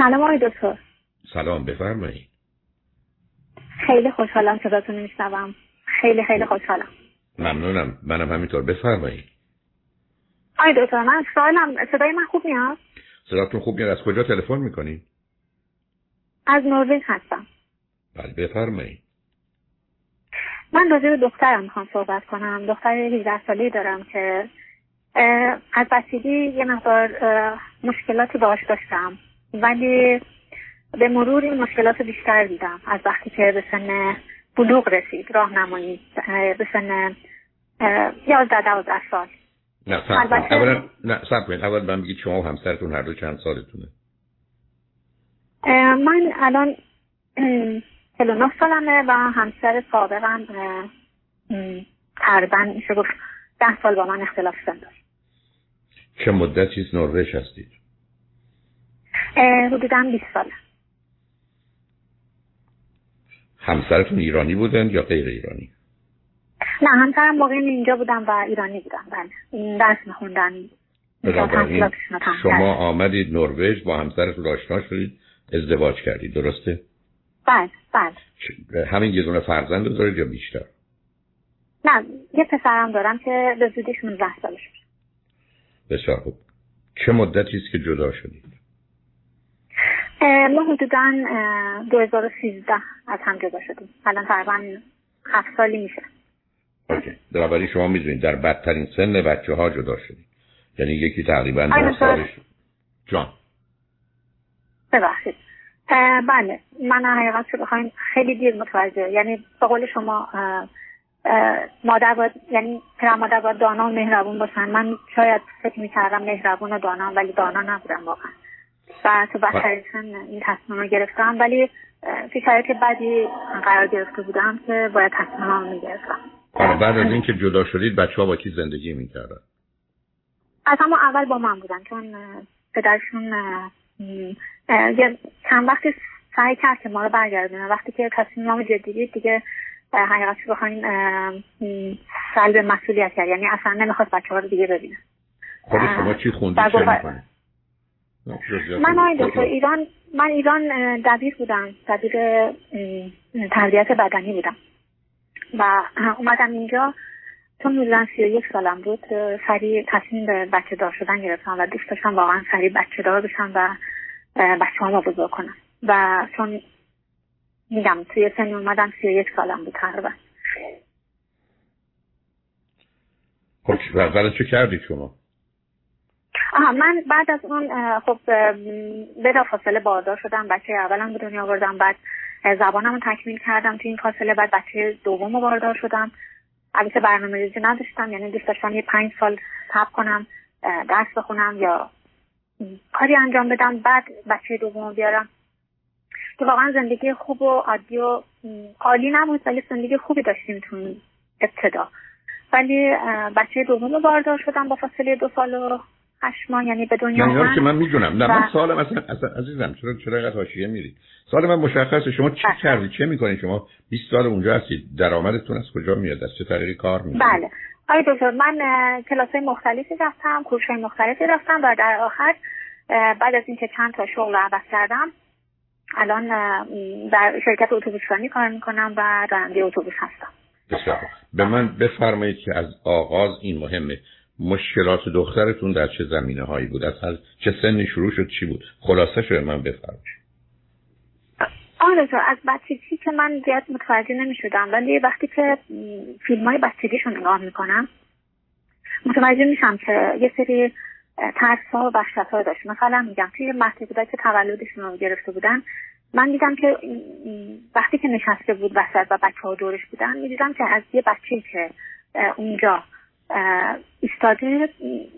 سلام آقای دکتر. سلام بفرمایید. خیلی خوشحالم صداتون میشنوم. خیلی خیلی خوشحالم. ممنونم. منم همینطور. بفرمایید. آقای دکتر من سوالم صدای من خوب میاد؟ صداتون خوب میاد. از کجا تلفن می‌کنید؟ از نروژ هستم. بله بفرمایید. من راجع به دخترم می‌خوام صحبت کنم. دختر 18 ساله دارم که از بچگی یه مقدار مشکلاتی باش داشتم. ولی به مرور این مشکلات بیشتر دیدم. از وقتی که به سن بلوغ رسید راهنمایی به سن یازده دوازده سال. نه سب اولا نه سب کنید اول من بگید شما و همسرتون هر دو چند سالتونه؟ من الان 49 سالمه و همسر سابقم تقریبا میشه گفت ده سال با من اختلاف سن داشت چه مدتی نروژ هستید؟ حدودا 20 ساله. همسرتون ایرانی بودن یا غیر ایرانی؟ نه همسرم موقع اینجا بودم و ایرانی بودم بله. درس میخوندن. شما آمدید نروژ با همسرتون آشنا شدید ازدواج کردید درسته؟ بله بله. همین یه دونه فرزند رو دارید یا بیشتر؟ نه یه پسرم دارم که به زودی 16 سالش بسیار خوب. چه مدتی است که جدا شدید؟ ما حدودا 2013 از هم جدا شدیم. الان تقریبا هفت سالی میشه. اوکی. در شما می‌دونید. در بدترین سن بچه ها جدا شدید یعنی یکی تقریبا ده سالش جان. ببخشید. بله. من حقیقت رو خیلی دیر متوجه. یعنی به قول شما مادر باید یعنی پدر مادر باید دانا و مهربون باشن. من شاید فکر می‌کردم مهربون و دانا ولی دانا نبودم واقعا. و تو بدترین این تصمیم رو گرفتم. ولی تو شرایط بدی قرار گرفته بودم که باید تصمیم رو می‌گرفتم. بعد از اینکه جدا شدید بچه ها با کی زندگی می‌کردن؟ از همون اول با من بودن چون پدرشون یه چند وقتی سعی کرد که ما رو برگردونه. وقتی که تصمیم نام جدی دیگه حقیقت رو بخواین سلب مسئولیت کرد. یعنی اصلا نمی‌خواست بچه ها رو دیگه ببینه. خود شما چی خوندی چه من آقای ایران من ایران دبیر بودم. دبیر تربیت بدنی بودم. و اومدم اینجا. چون حدودا سی و یک سالم بود. سریع تصمیم به بچه دار شدن گرفتم و دوست داشتم واقعا سریع بچه دار بشم و بچه ها بزرگ کنم و چون میگم توی سن اومدم سی و یک سالم بود تقریبا. خب چه کردی شما؟ آها من بعد از اون خب بلا فاصله باردار شدم بچه اولم به دنیا آوردم بعد زبانم رو تکمیل کردم تو این فاصله بعد بچه دوم باردار شدم. البته برنامه ریزی نداشتم یعنی دوست داشتم یه پنج سال تب کنم درس بخونم یا کاری انجام بدم بعد بچه دوم بیارم. که واقعا زندگی خوب و عادی و عالی نبود ولی زندگی خوبی داشتیم تو ابتدا. ولی بچه دوم باردار شدم با فاصله دو سال و هشت ماه یعنی به دنیا من که من می‌دونم. نه من سوالم اصلا, اصلا عزیزم چرا چرا اینقدر حاشیه میرید سوال من مشخصه. شما چی بله. کردید چه می‌کنید شما 20 سال اونجا هستید درآمدتون از کجا میاد؟ از چه طریقی کار می‌کنید بله. آقای دکتر من کلاس مختلفی رفتم کورس مختلفی رفتم و در آخر بعد از اینکه چند تا شغل عوض کردم الان در شرکت اتوبوسرانی کار می‌کنم و راننده اتوبوس هستم. بسیار به من بفرمایید که از آغاز این مهمه. مشکلات دخترتون در چه زمینه هایی بود؟ از چه سنی شروع شد چی بود؟ خلاصه شده من بفرمایید. آره از بچگی که من زیاد متوجه نمی شدم ولی وقتی که فیلم های بچگیشون نگاه می‌کنم متوجه میشم که یه سری ترس ها و وحشت ها داشت. مثلا میگم توی مهد که تولدشون رو گرفته بودن من دیدم که وقتی که نشسته بود وسط و بچه ها دورش بودن می‌دیدم که از یه بچه که اونجا ایستاده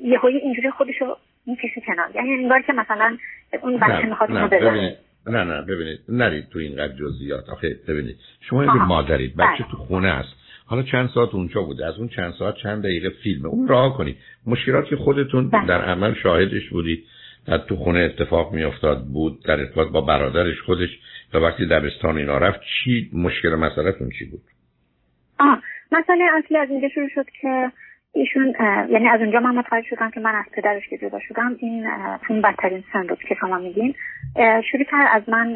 یهویی اینجوری خودشو می‌کشه کنار. یعنی انگار که مثلا اون بچه می‌خواد نه نه نه ببینید. نرید تو اینقدر جزئیات. آخه ببینید. شما یه مادرید. بچه بله. تو خونه است. حالا چند ساعت اونجا بوده. از اون چند ساعت چند دقیقه فیلمه اون راه کنید. مشکلاتی که خودتون بله. در عمل شاهدش بودید. در تو خونه اتفاق میافتاد. بود. در ارتباط با برادرش خودش. و وقتی دبستان اینا رفت چی؟ مشکل مسئلهتون چی بود؟ آه. مسئله اصلی از اینجا شروع شد که ایشون یعنی از اونجا من متوجه شدم که من از پدرش که جدا شدم این اون بدترین سن بود که شما میگین. شروع کرد از من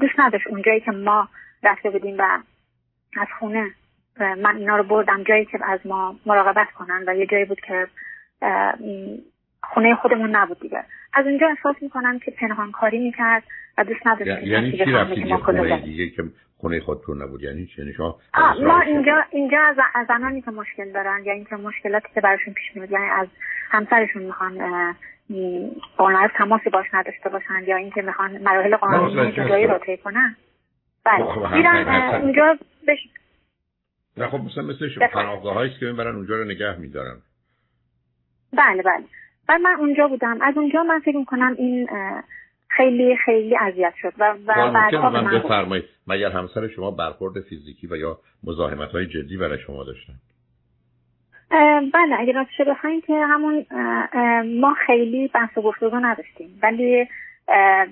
دوست نداشت اونجایی که ما رفته بودیم و از خونه من اینا رو بردم جایی که از ما مراقبت کنن و یه جایی بود که خونه خودمون نبود دیگه. از اونجا احساس می‌کنم که پنهان کاری می‌کرد و دوست نداشت یعنی چی رفتی خونه دیگه؟ که خونه خودتون نبود. یعنی یعنی شما ما اینجا اینجا از, از زنانی که مشکل دارن یا اینکه مشکلاتی که براشون پیش میاد یعنی از همسرشون می‌خوان قانون تماسی باش نداشته باشن یا اینکه می‌خوان مراحل قانونی جدایی رو طی کنن. بله. خب, خب، اونجا بش... نه خب مثلا مثل شما پناهگاه هاییست که می‌برن اونجا رو نگه میدارن. بله بله. بعد من اونجا بودم. از اونجا من فکر می‌کنم این خیلی خیلی اذیت شد و و بعدها من بفرمایید. مگر همسر شما برخورد فیزیکی و یا مزاحمت های جدی برای شما داشتن؟ بله اگر راستش بخواین که همون ما خیلی بحث و گفتگو نداشتیم ولی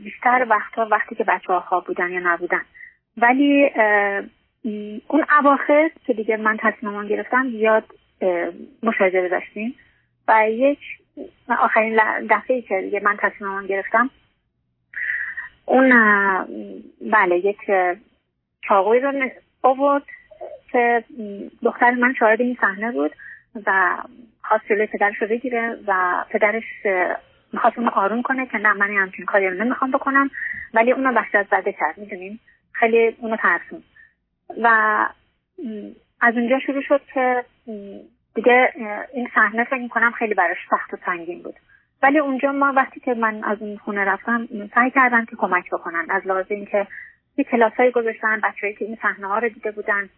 بیشتر وقتا وقتی که بچه ها خواب بودن یا نبودن. ولی اون اواخر که دیگه من تصمیمان گرفتم زیاد مشاجره داشتیم. و یک آخرین دفعه که دیگه من تصمیمان گرفتم اون بله یک چاقوی رو آورد که دختر من شاهد این صحنه بود و خواست جلوی پدرش رو بگیره و پدرش می‌خواست اونو آروم کنه که نه من همچین کاری رو نمی‌خوام بکنم ولی اونو وحشت زده کرد می‌دونیم؟ خیلی اونو ترسون و از اونجا شروع شد که دیگه این صحنه فکر می‌کنم خیلی براش سخت و سنگین بود. ولی اونجا ما وقتی که من از اون خونه رفتم سعی کردن که کمک بکنن. از لحاظ اینکه یه کلاسایی گذاشتن بچههایی که این صحنه ها رو دیده بودن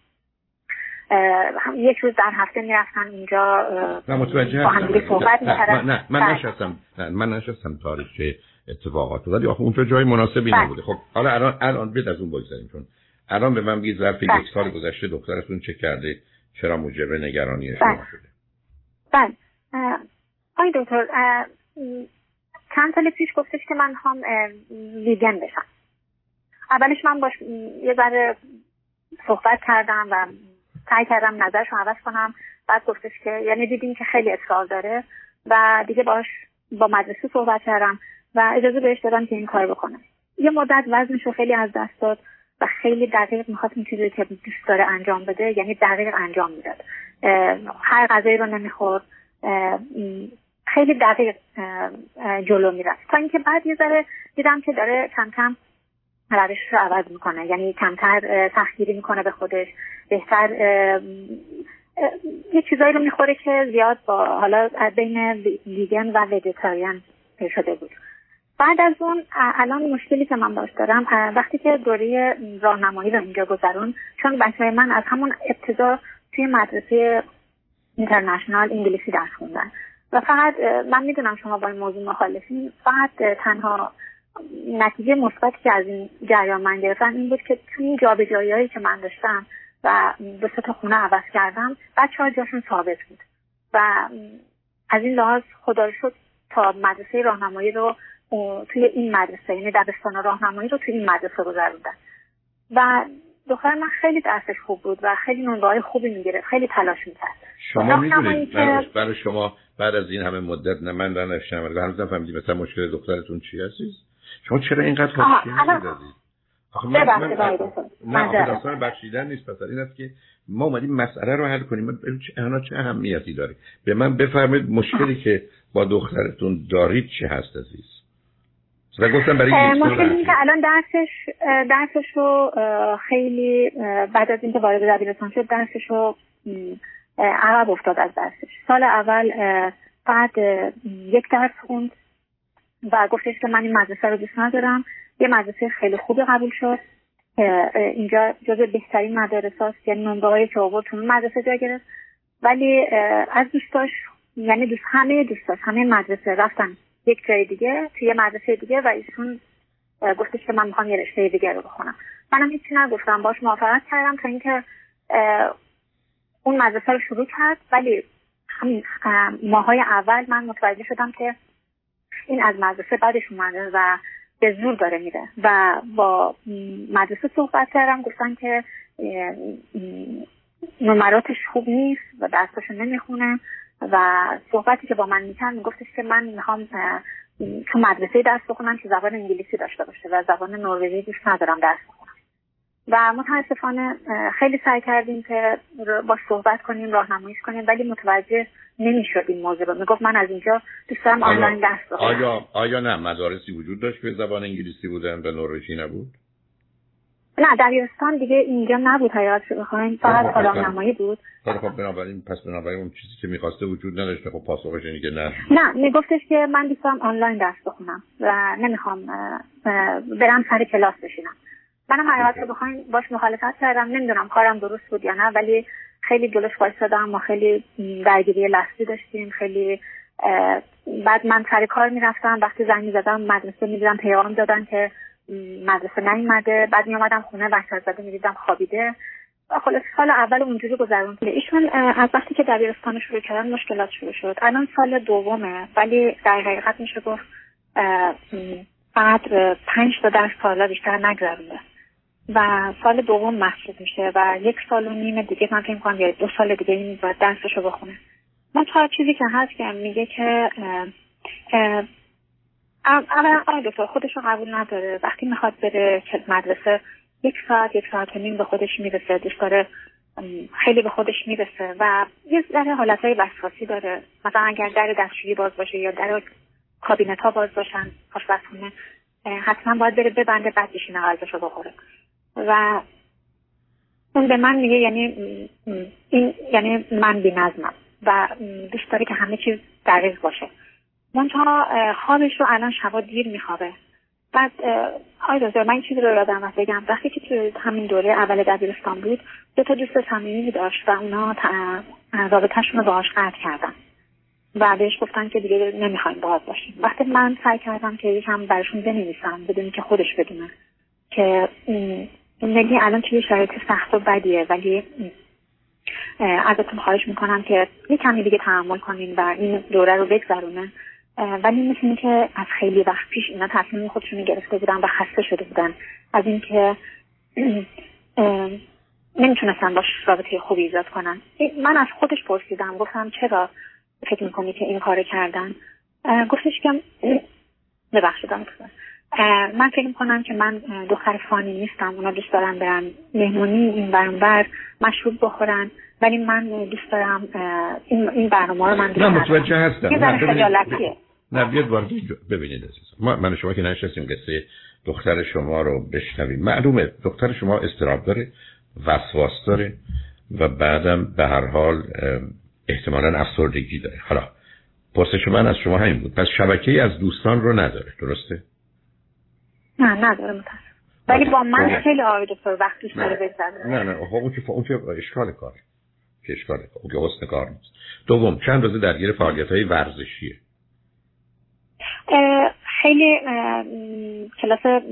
یک روز در هفته می‌رفتن اینجا نه متوجه صحبت نه, نه من بله. نشستم. من نشستم تاریخ اتفاقات ولی آخه اونجا جای مناسبی بله. نبوده. خب حالا الان الان بید از اون بگذاریم چون الان به من بگید ظرف یک بله. سال گذشته دخترتون چه کرده؟ چرا موجب نگرانی شما شده؟ بله. آی دکتر چند سال پیش گفتش که من هم ویگن بشم. اولش من باش یه ذره صحبت کردم و سعی کردم نظرش رو عوض کنم. بعد گفتش که یعنی دیدیم که خیلی اصرار داره و دیگه باش با مدرسه صحبت کردم و اجازه بهش دادم که این کار بکنه. یه مدت وزنش رو خیلی از دست داد و خیلی دقیق می‌خواست این چیزی که دوست داره انجام بده یعنی دقیق انجام می‌داد. هر غذایی رو نمی‌خورد. خیلی دقیق جلو می‌رفت تا اینکه بعد یه ذره دیدم که داره کم کم روش رو عوض می‌کنه. یعنی کمتر تخییری می‌کنه به خودش. بهتر یه چیزایی رو می‌خوره که زیاد با حالا بین ویگن و ویژیتاریان شده بود. بعد از اون الان مشکلی که من باش دارم وقتی که دوره راهنمایی رو اینجا گذرون چون بچه من از همون ابتدا توی مدرسه اینترنشنال انگلیسی درس خوندن. و فقط من می‌دونم شما با این موضوع مخالفین فقط تنها نتیجه مثبتی که از این جریان من گرفتم این بود که توی این جابجاییهایی که من داشتم و به تا خونه عوض کردم بچه ها جاشون ثابت بود. و از این لحاظ خدا شد تا مدرسه راهنمایی رو توی این مدرسه یعنی دبستان راهنمایی رو توی این مدرسه گذروندن. و دختر من خیلی درسش خوب بود و خیلی نمره خوبی می‌گرفت خیلی تلاش می‌کرد. شما می‌دونید برای شما بعد از این همه مدت نه من نشنم ولی هنوز نفهمیدید مثلا مشکل دخترتون چی هستید شما چرا اینقدر خواهشی می‌دادید؟ آخه من, نه داستان بخشیدن نیست پس این است که ما اومدیم مسئله رو حل کنیم. چه چه اهمیتی داره؟ به من بفرمایید مشکلی که با دخترتون دارید چه هست عزیز؟ و گفتم برای مشکلی که الان درسش درسش رو خیلی بعد از اینکه وارد دبیرستان شد درسش رو عقب افتاد از درسش سال اول بعد یک درس خوند و گفتش که من این مدرسه رو دوست ندارم. یه مدرسه خیلی خوبی قبول شد. اینجا جز بهترین مدارس هاست یعنی نمره های که آورد تو مدرسه جا گرفت. ولی از دوستاش یعنی دوست همه دوستاش همه مدرسه رفتن یک جای دیگه توی یه مدرسه دیگه و ایشون گفتش که من می‌خوام یه رشته دیگه رو بخونم. منم هیچی نگفتم باش موافقت کردم تا اینکه اون مدرسه رو شروع کرد ولی همین ماهای اول من متوجه شدم که این از مدرسه بعدش اومده و به زور داره میره و با مدرسه صحبت کردم گفتن که نمراتش خوب نیست و درساشو نمی‌خونه و صحبتی که با من می‌کرد میگفتش که من می‌خوام تو مدرسه درس بخونم که زبان انگلیسی داشته باشه و زبان نروژی دوست ندارم درس بخونم. و متاسفانه خیلی سعی کردیم که با صحبت کنیم راهنماییش کنیم ولی متوجه نمی‌شد این موضوع رو. می‌گفت من از اینجا دوست دارم آنلاین درس بخونم. آیا آیا نه؟ مدارسی وجود داشت به زبان انگلیسی بودن و نروژی نبود؟ نه دبیرستان دیگه اینجا نبود حیات بخواین فقط نمایی بود. خب خب بنابراین پس بنابراین اون چیزی که می‌خواسته وجود نداشته خب پاسخش اینه که نه. نه میگفتش که من دوستم آنلاین درس بخونم و نمی‌خوام برم سر کلاس بشینم. منم حقیقت رو بخواین باش مخالفت کردم. نمی‌دونم کارم درست بود یا نه ولی خیلی جلوش وایسادم ما خیلی درگیری لحظی داشتیم. خیلی بعد من سر کار می‌رفتم. وقتی زنگ زدم مدرسه می‌دیدم پیغام دادن که مدرسه نیومده. بعد می آمدم خونه وحشت زده می‌دیدم خوابیده. خلاص سال اول اونجوری گذروند ایشون از وقتی که دبیرستان شروع کردن مشکلات شروع شد. الان سال دومه ولی در حقیقت میشه گفت فقط پنج تا درس سالا بیشتر نگذرونده و سال دوم محسوب میشه و یک سال و نیم دیگه من فکر کنم یا دو سال دیگه این باید درسشو بخونه. من تا چیزی که هست که میگه که اولا آقای دکتر خودش رو قبول نداره. وقتی می‌خواد بره مدرسه یک ساعت یک ساعت نیم به خودش می‌رسه. دوست خیلی به خودش می‌رسه و یه ذره حالت های وسواسی داره. مثلا اگر در دستشویی باز باشه یا در کابینت ها باز باشن حتما باید بره ببنده بعد بشینه غذاشو بخوره. و اون به من میگه یعنی این یعنی من بی نظمم و دوست داره که همه چیز دقیق باشه. منتها خوابش رو الان شبا دیر میخوابه. بعد آی دکتر من چیزی رو یادم بگم. وقتی که تو همین دوره اول دبیرستان بود دو تا دوست صمیمی داشت و اونا رابطهشون رو باهاش قطع کردن. و بهش گفتن که دیگه نمی‌خوایم باز باشیم. وقتی من سعی کردم که یکم برشون بنویسم بدون که خودش بدونه که نگی الان توی شرایط سخت و بدیه ولی ازتون خواهش می‌کنم که یه کمی دیگه تحمل کنین و این دوره رو بگذرونه. ولی مثل که از خیلی وقت پیش اینا تصمیم خودشونو گرفته بودن و خسته شده بودن. از اینکه نمی‌تونستن باش رابطه خوبی ایجاد کنن. من از خودش پرسیدم گفتم چرا فکر می‌کنی که این کار کردن؟ گفتش که ببخشیدم من فکر می‌کنم که من دختر فانی نیستم. اونا دوست دارم برن مهمونی این بر مشروب بخورن. ولی من دوست دارم این این برنامه رو من دوست نه متوجه هستم. نه نه بیاد وارد ببینید عزیزم. ما من شما که نشستیم قصه دختر شما رو بشنویم. معلومه دختر شما استراب داره وسواس داره و بعدم به هر حال احتمالا افسردگی داره. حالا پرسش من از شما همین بود. پس شبکه از دوستان رو نداره درسته؟ نه نداره متاسف ولی با من خیلی آقای دکتر وقتش داره بگذره نه نه. خب اون که اون که اشکال کار. که اشکال اون که حسن کار نیست. دوم چند روزه درگیر فعالیت های ورزشیه خیلی کلاس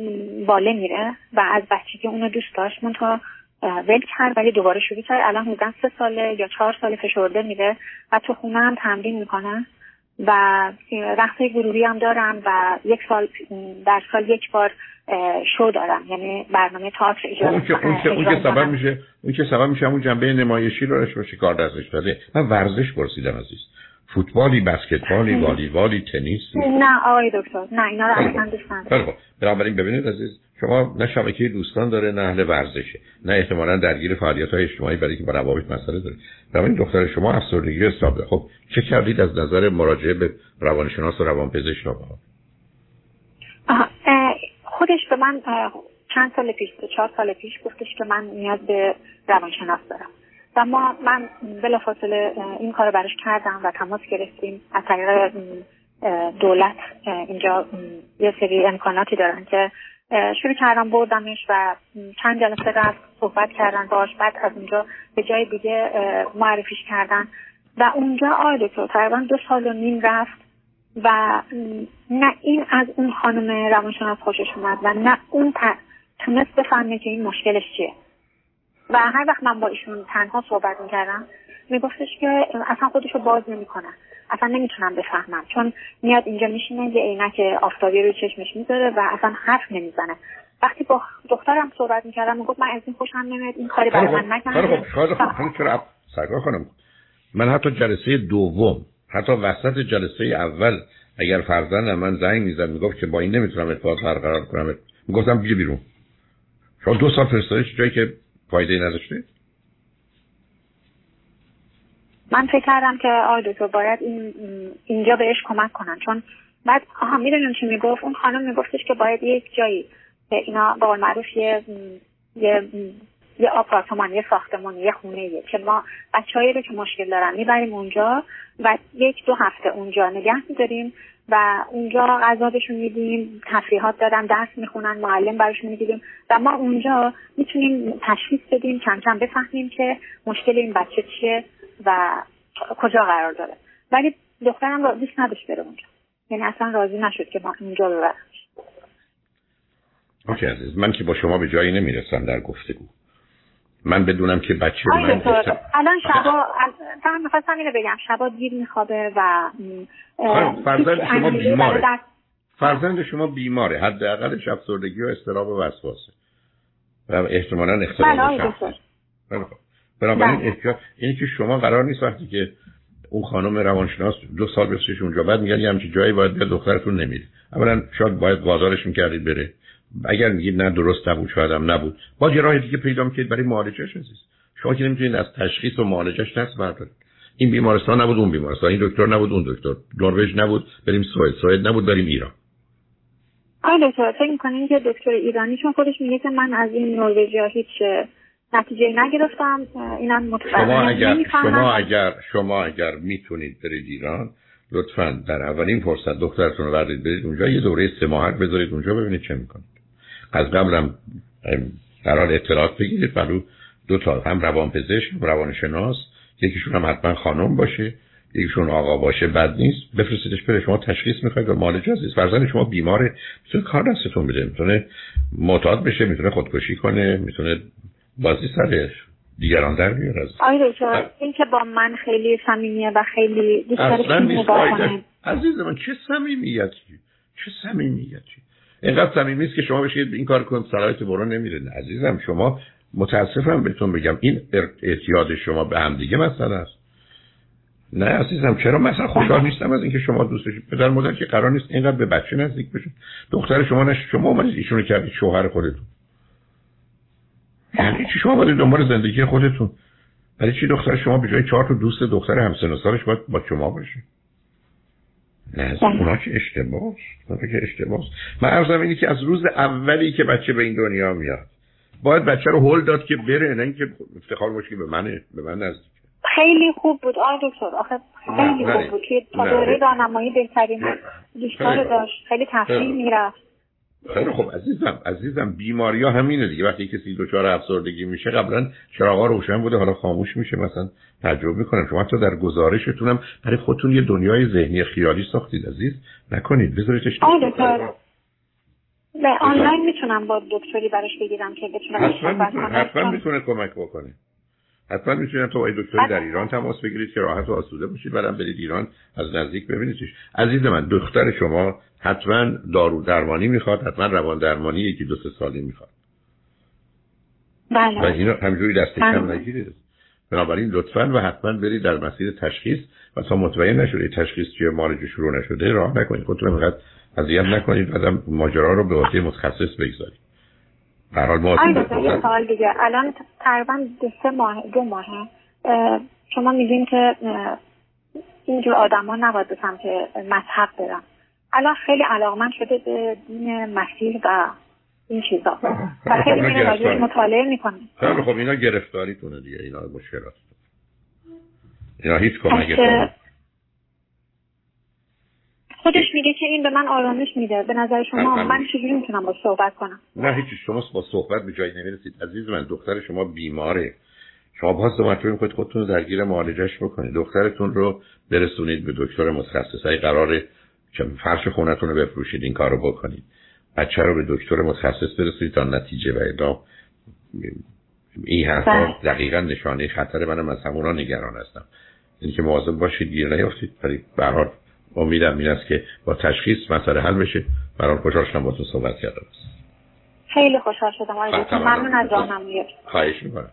باله میره و از بچگی اونو دوست داشت. من تا ول کرد ولی دوباره شروع کرد. الان حدودا سه ساله یا چهار ساله فشرده میره و تو خونه هم تمرین می‌کنه. و رقص گروهی هم دارم و یک سال در سال یک بار شو دارم. یعنی برنامه تئاتر اجرا اون که اون که اون که سبب میشه اون که سبب میشه اون جنبه نمایشی رو داشته باشه کار دستش داده من ورزش پرسیدم عزیز. فوتبالی بسکتبالی والیبالی تنیس. نه آقای دکتر. نه اینا رو اصلا دوست ندارم. بنابراین ببینید عزیز شما نه شبکه دوستان داره نه اهل ورزشه نه احتمالا درگیر فعالیت های اجتماعی برای که با روابط مسئله داره. بنابراین دختر شما افسردگی استراب خب چه کردید از نظر مراجعه به روانشناس و روانپزشک رو خودش به من چند سال پیش چهار سال پیش گفتش که من نیاز به روانشناس دارم. و ما من بلافاصله این کار براش کردم و تماس گرفتیم. از طریق دولت اینجا یه سری امکاناتی دارن که شروع کردم بردمش و چند جلسه رفت صحبت کردن باش. بعد از اونجا به جای دیگه معرفیش کردن. و اونجا آقای دکتر تقریبا دو سال و نیم رفت و نه این از اون خانم روانشناس خوشش اومد و نه اون تونست بفهمه که این مشکلش چیه. و هر وقت من با ایشون تنها صحبت می‌کردم میگفتش که اصلا خودش رو باز نمی‌کنه. اصلا نمی‌تونم بفهمم. چون میاد اینجا میشینه یه عینک آفتابی روی چشمش می‌ذاره و اصلا حرف نمی‌زنه. وقتی با دخترم صحبت می‌کردم می‌گفت من از این خوشم نمیاد این کاری برای من چرا کنم من حتی جلسه دوم حتی وسط جلسه اول اگر فرزند من زنگ می‌زد می‌گفت که با این نمی‌تونم ارتباط برقرار کنم. می‌گفتم بیا بیرون. شما دو سال فرستادش جایی که فایده نداشته؟ من فکر کردم که آقای دکتر باید این اینجا بهش کمک کنن. چون بعد آها می‌دونیم چی می‌گفت؟ اون خانم میگفتش که باید یک جایی که اینا با معروف یه یه یه آپارتمان یه ساختمان یه خونه یه که ما بچه‌ای رو که مشکل دارن می‌بریم اونجا و یک دو هفته اونجا نگه میداریم. و اونجا غذا بهشون میدیم تفریحات دارن درس می‌خونن معلم براشون میدیم و ما اونجا می‌تونیم تشخیص بدیم کم کم بفهمیم که مشکل این بچه چیه و کجا قرار داره. ولی دخترم دوست نداشت بره اونجا. یعنی اصلا راضی نشد که ما اونجا ببرمش. اوکی عزیز من که با شما به جایی نمی‌رسم در گفتگو. من بدونم که بچه من الان شبا فقط می‌خواستم اینو بگم. شبا دیر میخوابه و فرزند شما بیماره. فرزند شما بیماره. حداقلش افسردگی و استراب و وسواسه و احتمالا اختلال شخص. بنابراین بله. احتیاط اینی که شما قرار نیست وقتی که اون خانم روانشناس دو سال بسیش اونجا بعد میگن یه همچین جایی باید بیاد دخترتون نمیره. اولا شاید باید وادارش می‌کردید بره. اگر میگید نه درست نبود شاید هم نبود. با یه راه دیگه پیدا می‌کنید برای معالجهش عزیز. شما که نمی‌تونید از تشخیص و معالجهش دست بردارید. این بیمارستان نبود اون بیمارستان. این دکتر نبود اون دکتر. نروژ نبود. بریم سوئد. سوئد نبود بریم ایران. آره دکتر فکر می‌کنین که دکتر ایرانی چون خودش میگه که من از این نروژیا هیچ نتیجه نگرفتم اینم متوجه شما اگر شما اگر شما اگر می‌تونید برید ایران لطفا در اولین فرصت دخترتون رو بردید برید اونجا یه دوره سه ماه بذارید اونجا ببینید چه می‌کنید از قبلم قرار اطلاعات بگیرید برو دو تا هم روان پزشک روانشناس یکیشون هم حتما خانم باشه یکیشون آقا باشه بد نیست. بفرستیدش بره شما تشخیص می‌خواید و مالج عزیز فرزند شما بیماره می‌تونه کار دستتون بده می‌تونه معتاد بشه می‌تونه خودکشی کنه می‌تونه بازی سرش دیگران در میاره از آقای این که با من خیلی صمیمیه و خیلی دوست داره عزیز من چه صمیمیتی؟ چه صمیمیتی؟ اینقدر صمیمی است که شما بشید این کار کنید سرایت برو نمیره. عزیزم شما متاسفم بهتون بگم این اعتیاد شما به هم دیگه مسئله است. نه عزیزم چرا؟ مثلا خوشحال نیستم از اینکه شما دوستش پدر مادر که قرار نیست اینقدر به بچه نزدیک بشین دختر شما نش شما اومدید ایشونو کردید شوهر خودتون. یعنی چی؟ شما باید دنبال زندگی خودتون. برای چی دختر شما به جای چهار تا دوست دختر همسن و سالش باید با شما باشه؟ نه بله. اونا که اشتباه اونا که اشتباه من عرضم اینی که از روز اولی که بچه به این دنیا میاد باید بچه رو هول داد که بره نه اینکه افتخار باشه به منه به من نزدیک. خیلی خوب بود. آقای دکتر آخه خیلی خوب بود که تا دوره راهنمایی بهترین دوستان داشت. خیلی تفریح می‌رفت. خیلی خب عزیزم عزیزم بیماری ها همینه دیگه. وقتی کسی دچار افسردگی میشه قبلا چراغا روشن بوده حالا خاموش میشه مثلا تجربه می‌کنم. شما حتی در گزارشتونم برای خودتون یه دنیای ذهنی خیالی ساختید عزیز. نکنید بذاریدش به آنلاین می‌تونم با دکتری براش بگیرم که بتونم حتما می‌تونه کمک بکنه. حتما می‌تونید تو دکتری در ایران تماس بگیرید که راحت و آسوده باشید بعدم برید ایران از نزدیک ببینیدش. عزیز من دختر شما حتما دارو درمانی می‌خواد حتما روان درمانی یکی دو سه سالی می‌خواد. بله. و اینو همجوری دست کم بله. نگیرید. بنابراین لطفا و حتما برید در مسیر تشخیص. و تا مطمئن نشده تشخیص چیه مالج شروع نشده راه نکنید. خودتون اینقدر اذیت نکنید بعدم ماجرا رو به واسطه متخصص بگذارید. به حال ما یه سوال دیگه. الان تقریبا دو سه ماه دو ماهه. شما میگین که اینجور آدما نباید به سمت مذهب برن. الان خیلی علاقمند شده به دین مسیح و این چیزا. و خیلی میره مطالعه می‌کنه. خیلی خب اینا گرفتاریتونه دیگه. اینا مشکلات. اینا هیچ کمک خودش میگه که این به من آرامش میده. به نظر شما من چجوری می‌تونم با صحبت کنم؟ نه هیچ شما با صحبت به جایی نمی‌رسید. عزیز من دختر شما بیماره. شما باز دو مرتبه می‌خواید خودتون رو درگیر معالجش بکنید. دخترتون رو برسونید به دکتر متخصص های قرار فرش خونتون رو بفروشید این کار رو بکنید. بچه رو به دکتر متخصص برسونید تا نتیجه و ادام این حرفا بله. دقیقا نشانه خطر منم از همونا نگران هستم. اینکه مواظب باشید گیر نیافتید ولی به امیدم این است که با تشخیص مسئله حل بشه. برای خوشحال شدم با تو صحبت کرده خیلی خوشحال شدم. آقای دکتر ممنون از راهنمایی. خواهش می‌کنم.